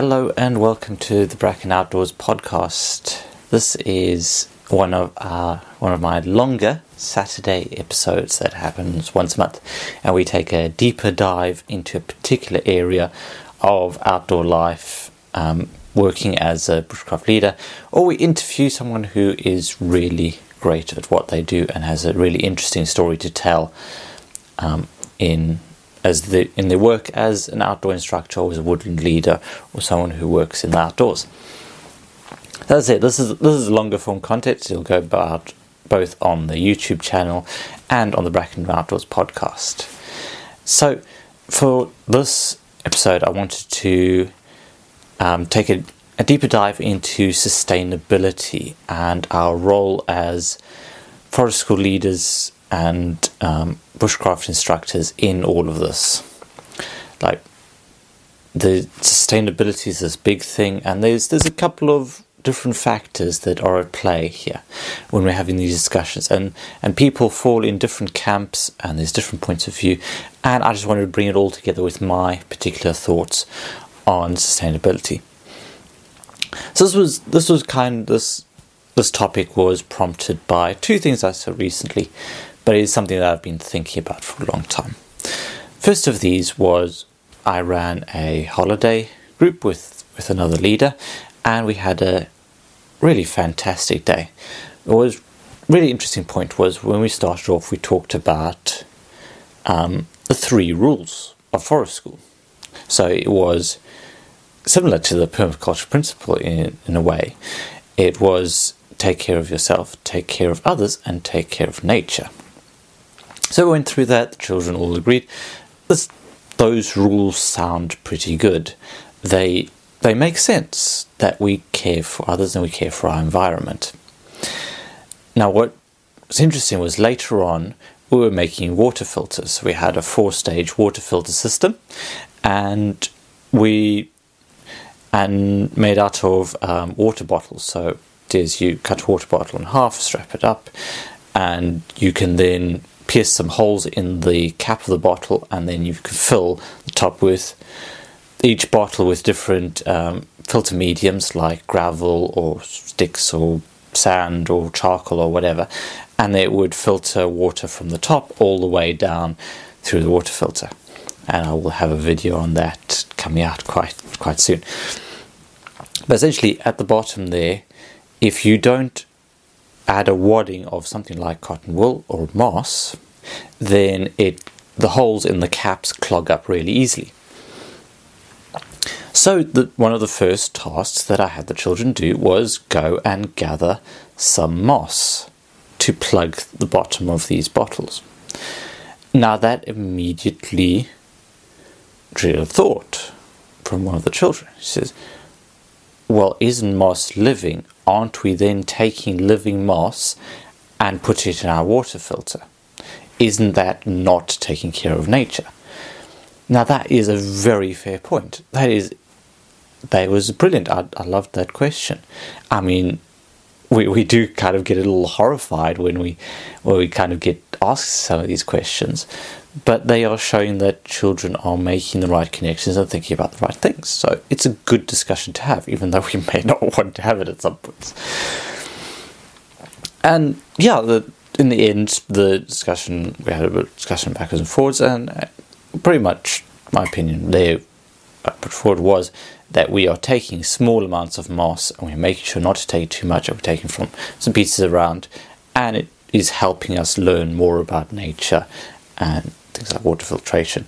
Hello and welcome to the Bracken Outdoors podcast. This is one of our one of my longer Saturday episodes that happens once a month, and we take a deeper dive into a particular area of outdoor life, um, working as a bushcraft leader, or we interview someone who is really great at what they do and has a really interesting story to tell um, in as the in their work as an outdoor instructor or as a woodland leader or someone who works in the outdoors. That's it. This is this is longer form content. It'll go about both on the YouTube channel and on the Bracken Outdoors podcast. So, for this episode, I wanted to um, take a, a deeper dive into sustainability and our role as forest school leaders and um, bushcraft instructors in all of this. Like the sustainability is this big thing, and there's there's a couple of different factors that are at play here when we're having these discussions, and and people fall in different camps, and there's different points of view, and I just wanted to bring it all together with my particular thoughts on sustainability. So this was this was kind of this this topic was prompted by two things I saw recently but it is something that I've been thinking about for a long time. First of these was I ran a holiday group with, with another leader, and we had a really fantastic day. It was really interesting point was when we started off, we talked about um, the three rules of forest school. So it was similar to the permaculture principle in, in a way. It was take care of yourself, take care of others, and take care of nature. So we went through that, the children all agreed. This, those rules sound pretty good. They they make sense that we care for others and we care for our environment. Now what was interesting was later on we were making water filters. We had a four stage water filter system and we and made out of um, water bottles. So there's you cut a water bottle in half, strap it up, and you can then pierce some holes in the cap of the bottle, and then you can fill the top with each bottle with different um, filter mediums like gravel or sticks or sand or charcoal or whatever, and it would filter water from the top all the way down through the water filter. And I will have a video on that coming out quite quite soon. But essentially, at the bottom there, if you don't add a wadding of something like cotton wool or moss, then it the holes in the caps clog up really easily. So the, one of the first tasks that I had the children do was go and gather some moss to plug the bottom of these bottles. Now that immediately drew a thought from one of the children. He says, Well, isn't moss living? Aren't we then taking living moss and put it in our water filter? Isn't that not taking care of nature? Now that is a very fair point. That is that was brilliant. I, I loved that question. I mean, we, we do kind of get a little horrified when we when we kind of get asked some of these questions, but they are showing that children are making the right connections and thinking about the right things. So it's a good discussion to have, even though we may not want to have it at some points. And yeah, the, in the end, the discussion we had a discussion backwards and forwards, and uh, pretty much my opinion there I put forward was that we are taking small amounts of moss and we're making sure not to take too much. We're taking from some pieces around, and it is helping us learn more about nature and things like water filtration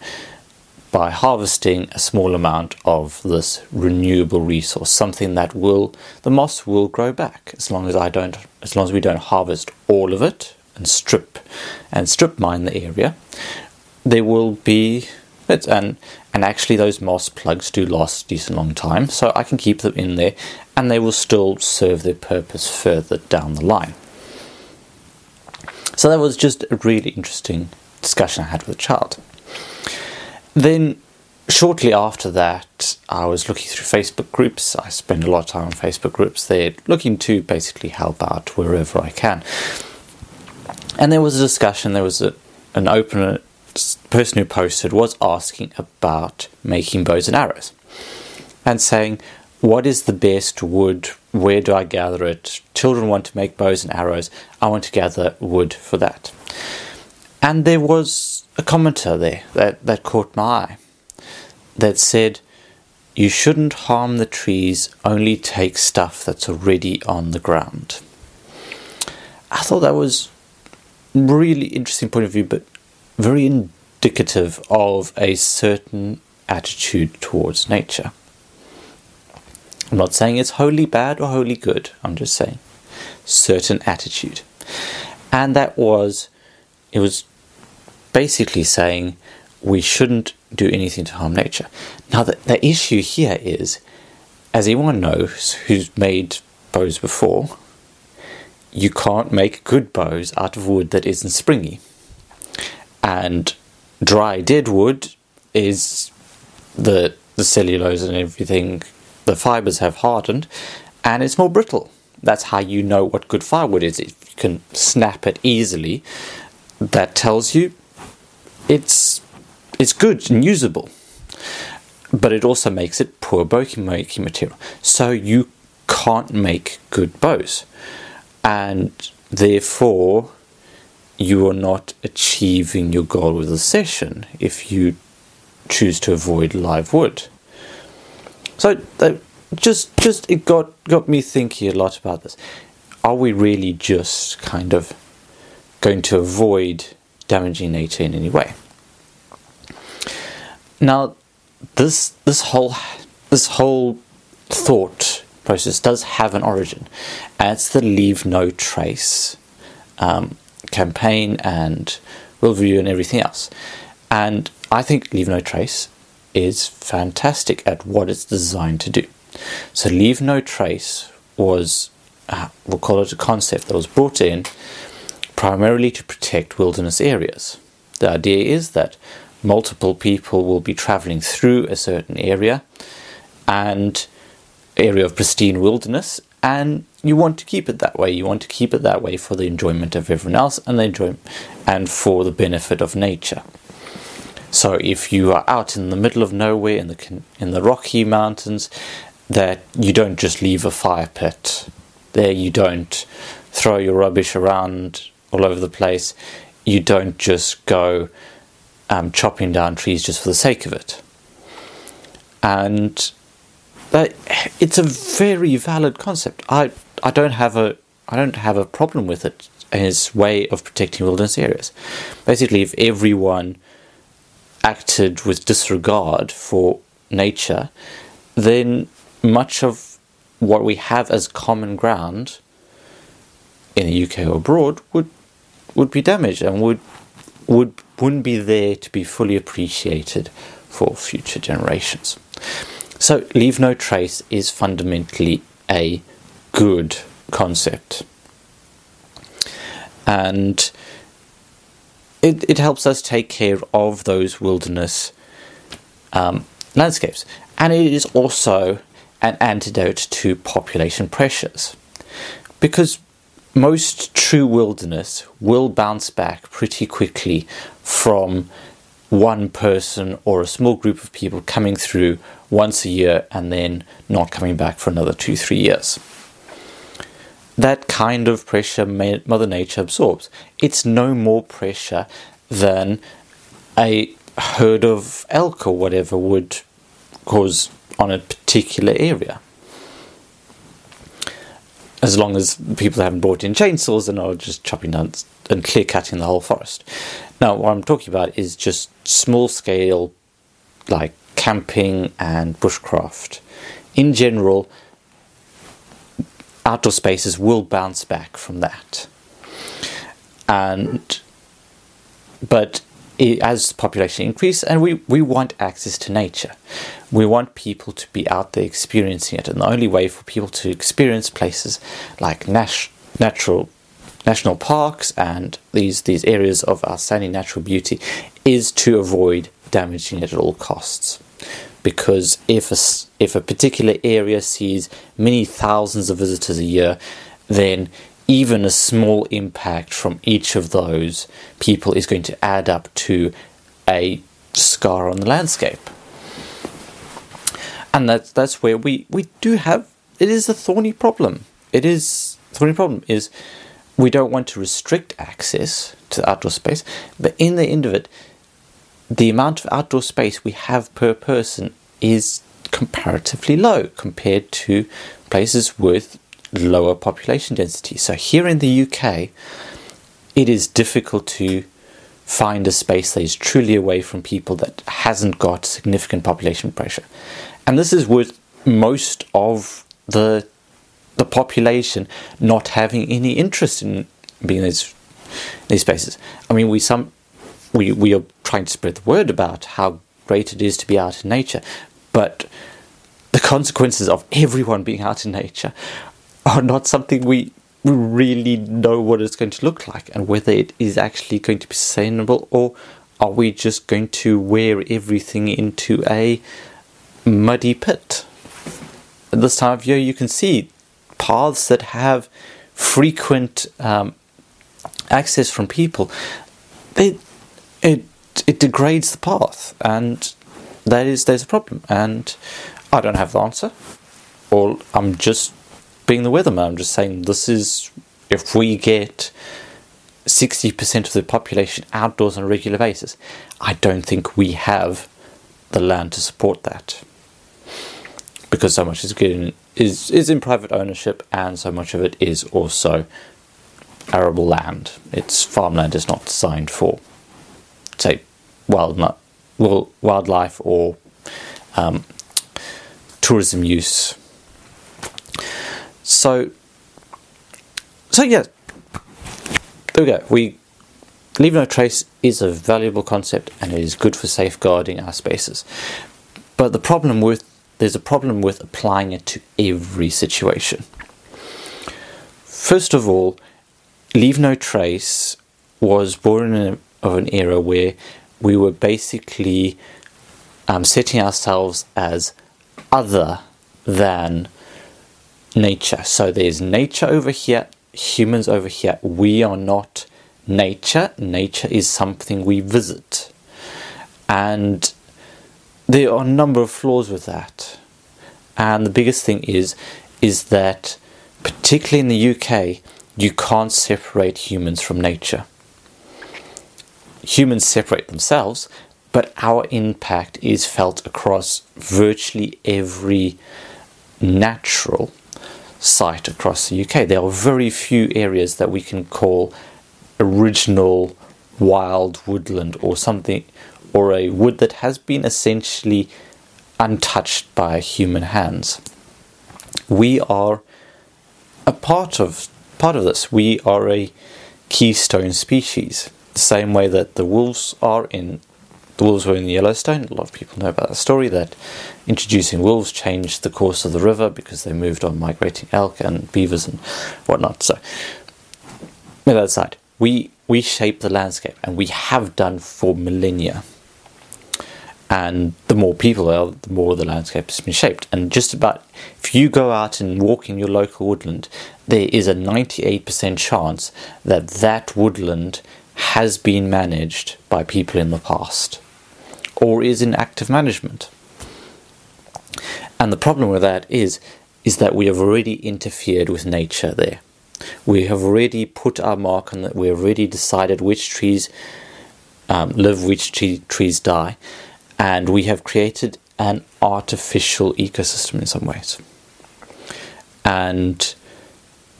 by harvesting a small amount of this renewable resource, something that will the moss will grow back as long as I don't as long as we don't harvest all of it and strip and strip mine the area, there will be and and actually those moss plugs do last a decent long time, so I can keep them in there and they will still serve their purpose further down the line. So that was just a really interesting discussion I had with a child. Then, shortly after that, I was looking through Facebook groups. I spend a lot of time on Facebook groups. They're looking to basically help out wherever I can. And there was a discussion, there was a, an open uh, person who posted was asking about making bows and arrows. and saying, What is the best wood? Where do I gather it? Children want to make bows and arrows. I want to gather wood for that. And there was a commenter there that, that caught my eye that said, You shouldn't harm the trees, only take stuff that's already on the ground. I thought that was really interesting point of view, but very indicative of a certain attitude towards nature. I'm not saying it's wholly bad or wholly good, I'm just saying certain attitude. And that was, it was basically saying we shouldn't do anything to harm nature. Now, the, the issue here is, as everyone knows who's made bows before, you can't make good bows out of wood that isn't springy. And dry dead wood is the the cellulose and everything the fibers have hardened and it's more brittle. That's how you know what good firewood is. If you can snap it easily, that tells you it's it's good and usable. But it also makes it poor bow making material. So you can't make good bows. And therefore you are not achieving your goal with the session if you choose to avoid live wood. So just just it got got me thinking a lot about this. Are we really just kind of going to avoid damaging nature in any way? Now, this this whole this whole thought process does have an origin, it's the leave no trace um, campaign and Worldview and everything else. And I think Leave No Trace is fantastic at what it's designed to do. So, Leave No Trace was, uh, we'll call it a concept that was brought in primarily to protect wilderness areas. The idea is that multiple people will be traveling through a certain area and area of pristine wilderness and you want to keep it that way you want to keep it that way for the enjoyment of everyone else and the enjoy and for the benefit of nature so if you are out in the middle of nowhere in the in the Rocky Mountains, that you don't just leave a fire pit there. You don't throw your rubbish around all over the place. You don't just go um, chopping down trees just for the sake of it. And it's a very valid concept. I I don't have a I don't have a problem with it as way of protecting wilderness areas. Basically, if everyone acted with disregard for nature, then much of what we have as common ground in the UK or abroad would would be damaged and would would wouldn't be there to be fully appreciated for future generations. So leave no trace is fundamentally a good concept. And it, it helps us take care of those wilderness um, landscapes. And it is also an antidote to population pressures. Because most true wilderness will bounce back pretty quickly from one person or a small group of people coming through once a year and then not coming back for another two, three years that kind of pressure Mother Nature absorbs. It's no more pressure than a herd of elk or whatever would cause on a particular area. As long as people haven't brought in chainsaws and are just chopping down and clear cutting the whole forest. Now, what I'm talking about is just small scale, like camping and bushcraft. In general, outdoor spaces will bounce back from that. And but it, as population increases, and we, we want access to nature, we want people to be out there experiencing it, and the only way for people to experience places like nat- natural national parks and these these areas of outstanding natural beauty is to avoid damaging it at all costs because if a, if a particular area sees many thousands of visitors a year, then even a small impact from each of those people is going to add up to a scar on the landscape. and that's that's where we we do have it is a thorny problem. It is thorny problem is we don't want to restrict access to outdoor space, but in the end of it, the amount of outdoor space we have per person is comparatively low compared to places with lower population density. So here in the UK, it is difficult to find a space that is truly away from people that hasn't got significant population pressure. And this is with most of the the population not having any interest in being in these, these spaces. I mean, we some we we are trying to spread the word about how great it is to be out in nature, but the consequences of everyone being out in nature are not something we really know what it's going to look like and whether it is actually going to be sustainable or are we just going to wear everything into a muddy pit? At this time of year, you can see paths that have frequent um, access from people. They, it it degrades the path, and that is there's a problem. And I don't have the answer, or I'm just being the weatherman. I'm just saying this is if we get 60% of the population outdoors on a regular basis, I don't think we have the land to support that. Because so much is getting is is in private ownership and so much of it is also arable land. It's farmland is not designed for say wild wildlife or um, tourism use. So, so yeah, there we go. We leave no trace is a valuable concept and it is good for safeguarding our spaces. But the problem with there's a problem with applying it to every situation. First of all, leave no trace was born in a, of an era where we were basically um, setting ourselves as other than nature. So there's nature over here, humans over here. We are not nature. Nature is something we visit. And there are a number of flaws with that. And the biggest thing is is that particularly in the UK, you can't separate humans from nature. Humans separate themselves, but our impact is felt across virtually every natural site across the UK. There are very few areas that we can call original wild woodland or something, or a wood that has been essentially untouched by human hands. We are a part of part of this. We are a keystone species, the same way that the wolves are in the wolves were in the Yellowstone. A lot of people know about that story that introducing wolves changed the course of the river because they moved on migrating elk and beavers and whatnot. So, with that aside, we, we shape the landscape and we have done for millennia. And the more people are, the more the landscape has been shaped. And just about, if you go out and walk in your local woodland, there is a 98% chance that that woodland has been managed by people in the past or is in active management. And the problem with that is is that we have already interfered with nature there. We have already put our mark on that. We have already decided which trees um, live, which tree, trees die, and we have created an artificial ecosystem in some ways. And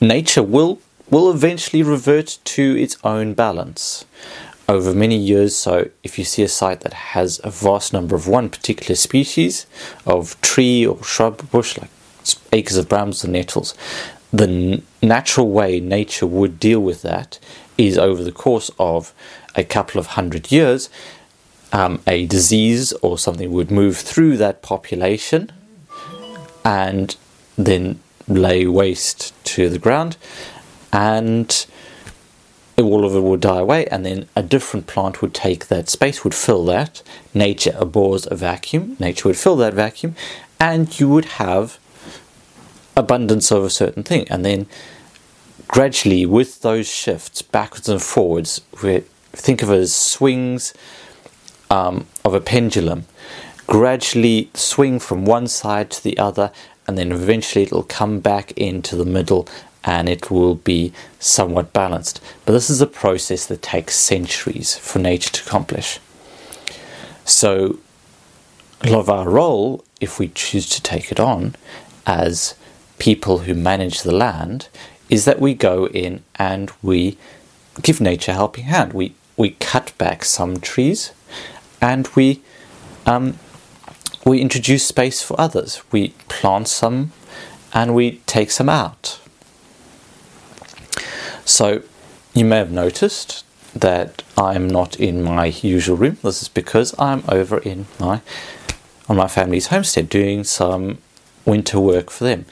nature will will eventually revert to its own balance over many years. So, if you see a site that has a vast number of one particular species of tree or shrub bush, like acres of brambles and nettles, the n- natural way nature would deal with that is over the course of a couple of hundred years, um, a disease or something would move through that population and then lay waste to the ground and all of it would die away, and then a different plant would take that space, would fill that. Nature abhors a vacuum, nature would fill that vacuum, and you would have abundance of a certain thing. And then gradually, with those shifts backwards and forwards, we think of it as swings um, of a pendulum. gradually swing from one side to the other, and then eventually it'll come back into the middle and it will be somewhat balanced. But this is a process that takes centuries for nature to accomplish. So, a lot of our role, if we choose to take it on as people who manage the land, is that we go in and we give nature a helping hand. We we cut back some trees, and we um, we introduce space for others. We plant some, and we take some out. So, you may have noticed that I'm not in my usual room. This is because I'm over in my on my family's homestead doing some winter work for them.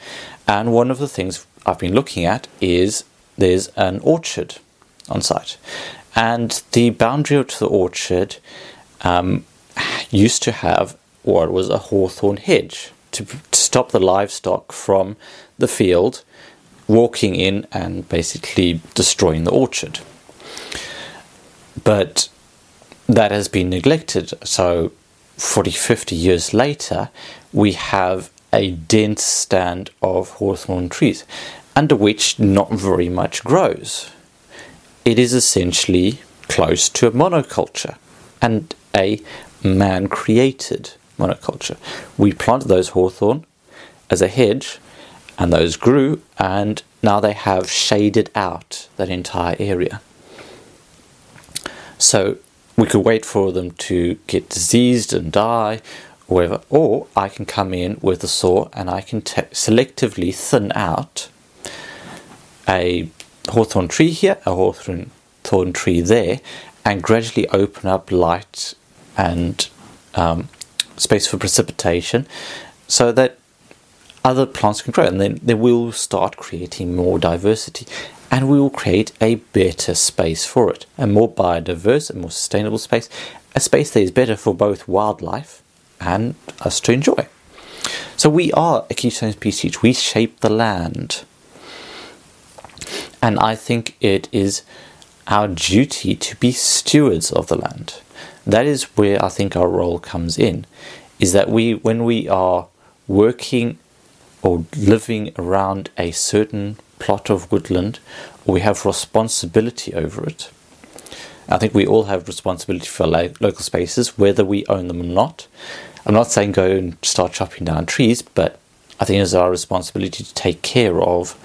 And one of the things I've been looking at is there's an orchard on site. And the boundary to the orchard um, used to have what was a hawthorn hedge to, to stop the livestock from the field walking in and basically destroying the orchard. But that has been neglected. So 40, 50 years later, we have a dense stand of hawthorn trees, under which not very much grows. It is essentially close to a monoculture and a man created monoculture. We planted those hawthorn as a hedge, and those grew, and now they have shaded out that entire area. So we could wait for them to get diseased and die, or whatever, or I can come in with a saw and I can selectively thin out a hawthorn tree here, a hawthorn thorn tree there, and gradually open up light and um, space for precipitation so that other plants can grow and then, then we'll start creating more diversity and we will create a better space for it a more biodiverse and more sustainable space a space that is better for both wildlife and us to enjoy. So we are a keystone species. We shape the land. And i think it is our duty to be stewards of the land. That is where i think our role comes in is that we when we are working or living around a certain plot of woodland, we have responsibility over it. I think we all have responsibility for lo- local spaces, whether we own them or not. I'm not saying go and start chopping down trees, but I think it's our responsibility to take care of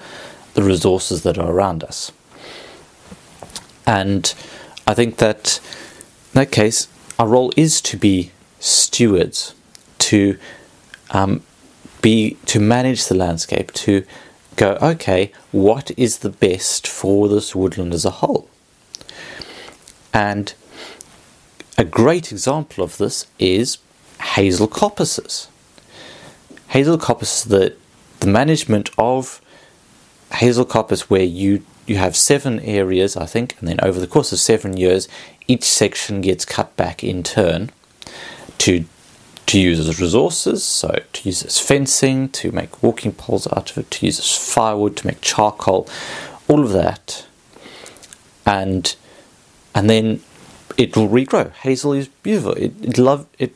the resources that are around us. And I think that in that case, our role is to be stewards, to um, be to manage the landscape, to go, okay, what is the best for this woodland as a whole? And a great example of this is hazel coppices. Hazel coppices, the, the management of hazel coppice, where you, you have seven areas, I think, and then over the course of seven years, each section gets cut back in turn to to use as resources, so to use as fencing, to make walking poles out of it, to use as firewood, to make charcoal, all of that. And and then it will regrow. Hazel is beautiful. It, it love it.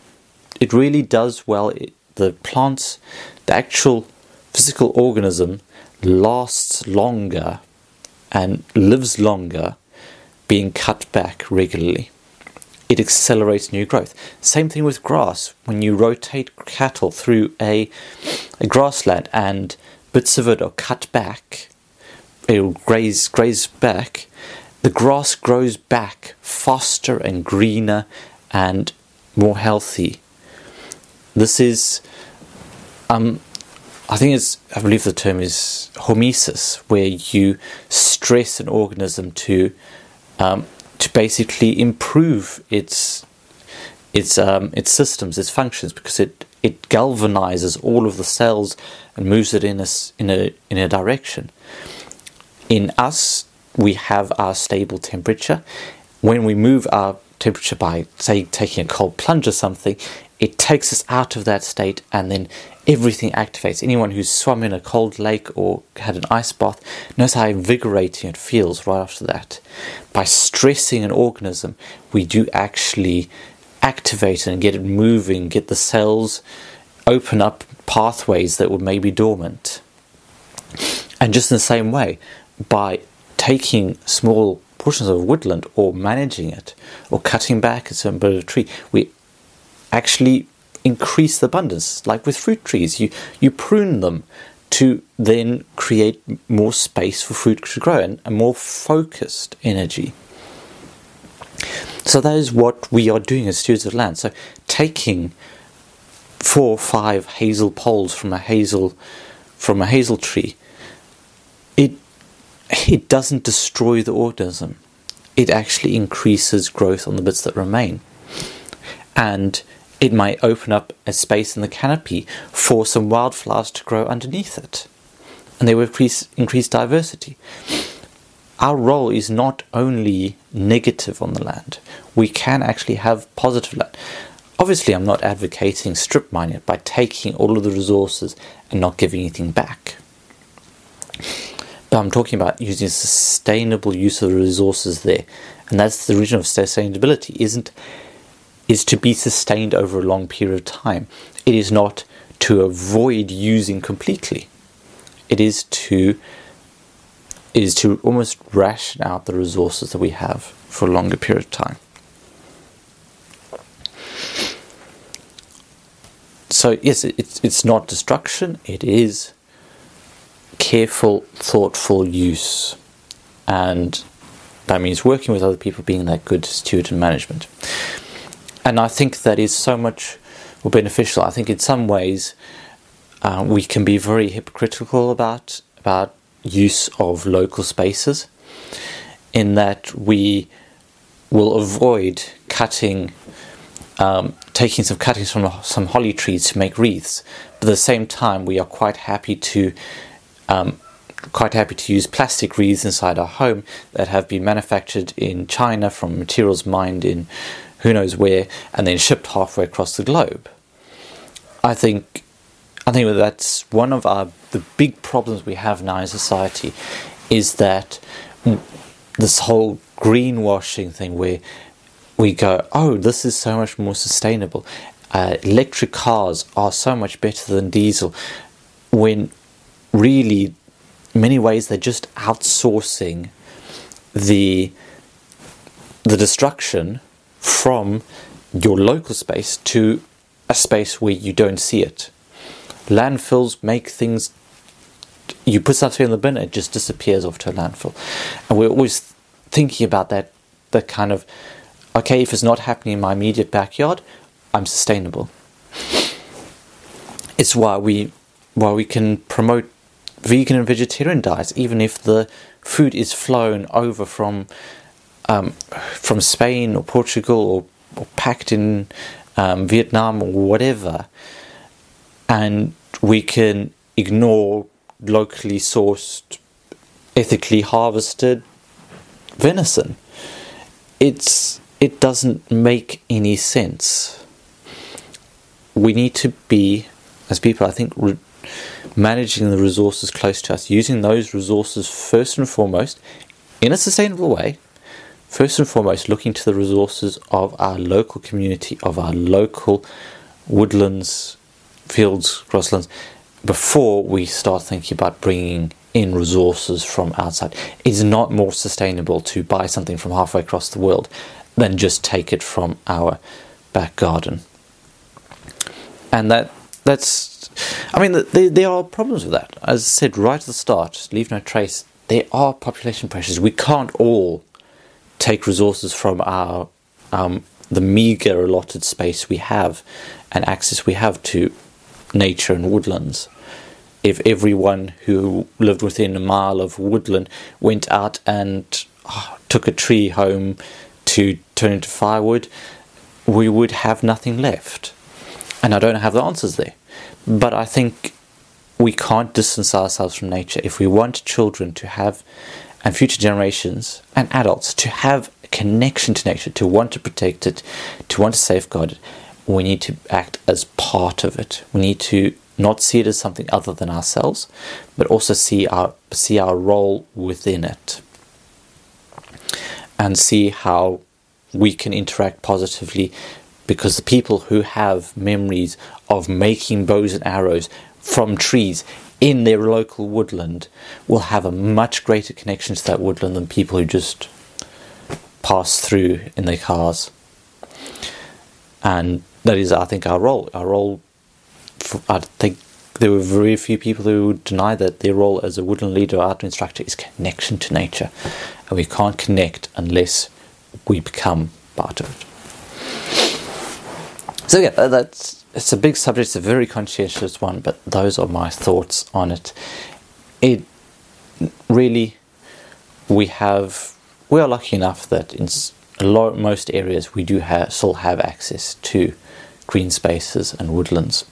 It really does well. It, the plants, the actual physical organism, lasts longer and lives longer, being cut back regularly it accelerates new growth. Same thing with grass. When you rotate cattle through a, a grassland and bits of it are cut back, it'll graze graze back. The grass grows back faster and greener and more healthy. This is, um, I think it's, I believe the term is hormesis, where you stress an organism to um, basically improve its its um, its systems, its functions, because it it galvanizes all of the cells and moves it in a in a in a direction. In us, we have our stable temperature. When we move our temperature by, say, taking a cold plunge or something, it takes us out of that state and then everything activates. Anyone who's swum in a cold lake or had an ice bath knows how invigorating it feels right after that. By stressing an organism, we do actually activate and get it moving, get the cells open up pathways that were maybe dormant. And just in the same way, by taking small portions of woodland or managing it or cutting back a certain bit of a tree, we actually increase the abundance. Like with fruit trees, you, you prune them to then create more space for fruit to grow and a more focused energy. So that is what we are doing as stewards of land. So taking four or five hazel poles from a hazel from a hazel tree, it it doesn't destroy the organism. It actually increases growth on the bits that remain. And it might open up a space in the canopy for some wildflowers to grow underneath it. And they will increase, increase diversity. Our role is not only negative on the land, we can actually have positive land. Obviously, I'm not advocating strip mining by taking all of the resources and not giving anything back. But I'm talking about using sustainable use of the resources there. And that's the reason of sustainability, isn't is to be sustained over a long period of time. It is not to avoid using completely. It is to it is to almost ration out the resources that we have for a longer period of time. So yes, it's it's not destruction. It is careful, thoughtful use, and that means working with other people, being that good steward and management and I think that is so much more beneficial. I think in some ways uh, we can be very hypocritical about about use of local spaces, in that we will avoid cutting, um, taking some cuttings from some holly trees to make wreaths, but at the same time we are quite happy to. Um, quite happy to use plastic wreaths inside our home that have been manufactured in China from materials mined in who knows where, and then shipped halfway across the globe. I think, I think that's one of our the big problems we have now in society, is that this whole greenwashing thing where we go, oh, this is so much more sustainable. Uh, electric cars are so much better than diesel, when really, many ways, they're just outsourcing the the destruction from your local space to a space where you don't see it. Landfills make things. You put something in the bin, it just disappears off to a landfill, and we're always thinking about that. That kind of, okay, if it's not happening in my immediate backyard, I'm sustainable. It's why we, why we can promote vegan and vegetarian diets, even if the food is flown over from um, from Spain or Portugal or, or packed in um, Vietnam or whatever, and we can ignore locally sourced, ethically harvested venison. It's it doesn't make any sense. We need to be, as people, I think, re- managing the resources close to us, using those resources first and foremost in a sustainable way, first and foremost looking to the resources of our local community, of our local woodlands, fields, grasslands, before we start thinking about bringing in resources from outside. It's not more sustainable to buy something from halfway across the world than just take it from our back garden. And that that's, I mean, there, there are problems with that. As I said right at the start, leave no trace. There are population pressures. We can't all take resources from our um, the meager allotted space we have and access we have to nature and woodlands. If everyone who lived within a mile of woodland went out and oh, took a tree home to turn into firewood, we would have nothing left. And I don't have the answers there. But I think we can't distance ourselves from nature. If we want children to have and future generations and adults to have a connection to nature, to want to protect it, to want to safeguard it, we need to act as part of it. We need to not see it as something other than ourselves, but also see our see our role within it. And see how we can interact positively because the people who have memories of making bows and arrows from trees in their local woodland will have a much greater connection to that woodland than people who just pass through in their cars. And that is, I think, our role. Our role, for, I think there were very few people who would deny that their role as a woodland leader or art instructor is connection to nature. And we can't connect unless we become part of it. So, yeah, that's it's a big subject, it's a very conscientious one, but those are my thoughts on it. It really, we have, we are lucky enough that in lot, most areas we do have, still have access to green spaces and woodlands.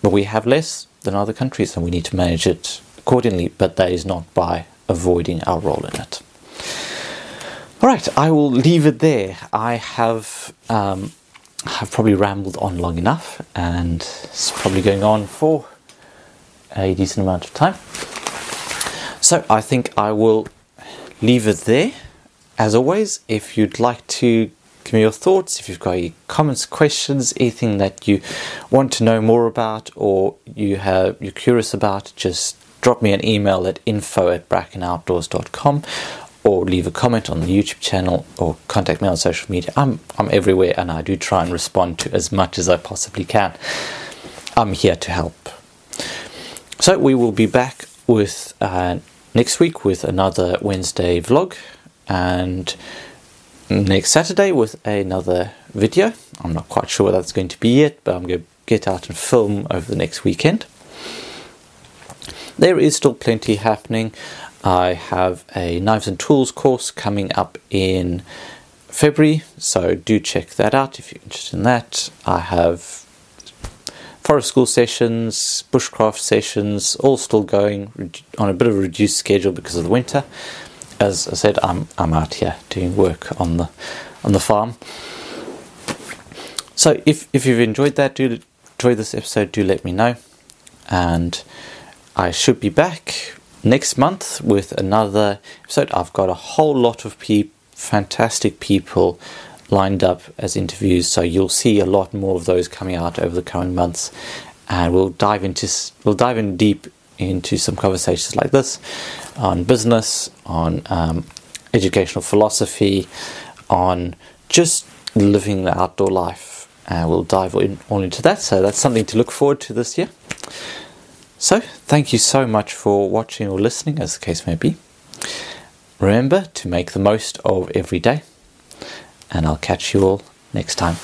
But we have less than other countries and we need to manage it accordingly, but that is not by avoiding our role in it. All right, I will leave it there. I have um, I've probably rambled on long enough, and it's probably going on for a decent amount of time. So I think I will leave it there. As always, if you'd like to give me your thoughts, if you've got any comments, questions, anything that you want to know more about or you have you're curious about, just drop me an email at info at brackenoutdoors.com or leave a comment on the YouTube channel or contact me on social media. I'm I'm everywhere and I do try and respond to as much as I possibly can. I'm here to help. So we will be back with uh, next week with another Wednesday vlog and next Saturday with another video. I'm not quite sure what that's going to be yet, but I'm going to get out and film over the next weekend. There is still plenty happening. I have a knives and tools course coming up in February, so do check that out if you're interested in that. I have forest school sessions, bushcraft sessions, all still going on a bit of a reduced schedule because of the winter. As I said, I'm I'm out here doing work on the on the farm. So if if you've enjoyed that, do enjoy this episode, do let me know, and I should be back next month with another episode. I've got a whole lot of pe- fantastic people lined up as interviews, so you'll see a lot more of those coming out over the coming months, and we'll dive into we'll dive in deep into some conversations like this on business, on um, educational philosophy, on just living the outdoor life, and we'll dive in, all into that. So that's something to look forward to this year. So, thank you so much for watching or listening, as the case may be. Remember to make the most of every day, and I'll catch you all next time.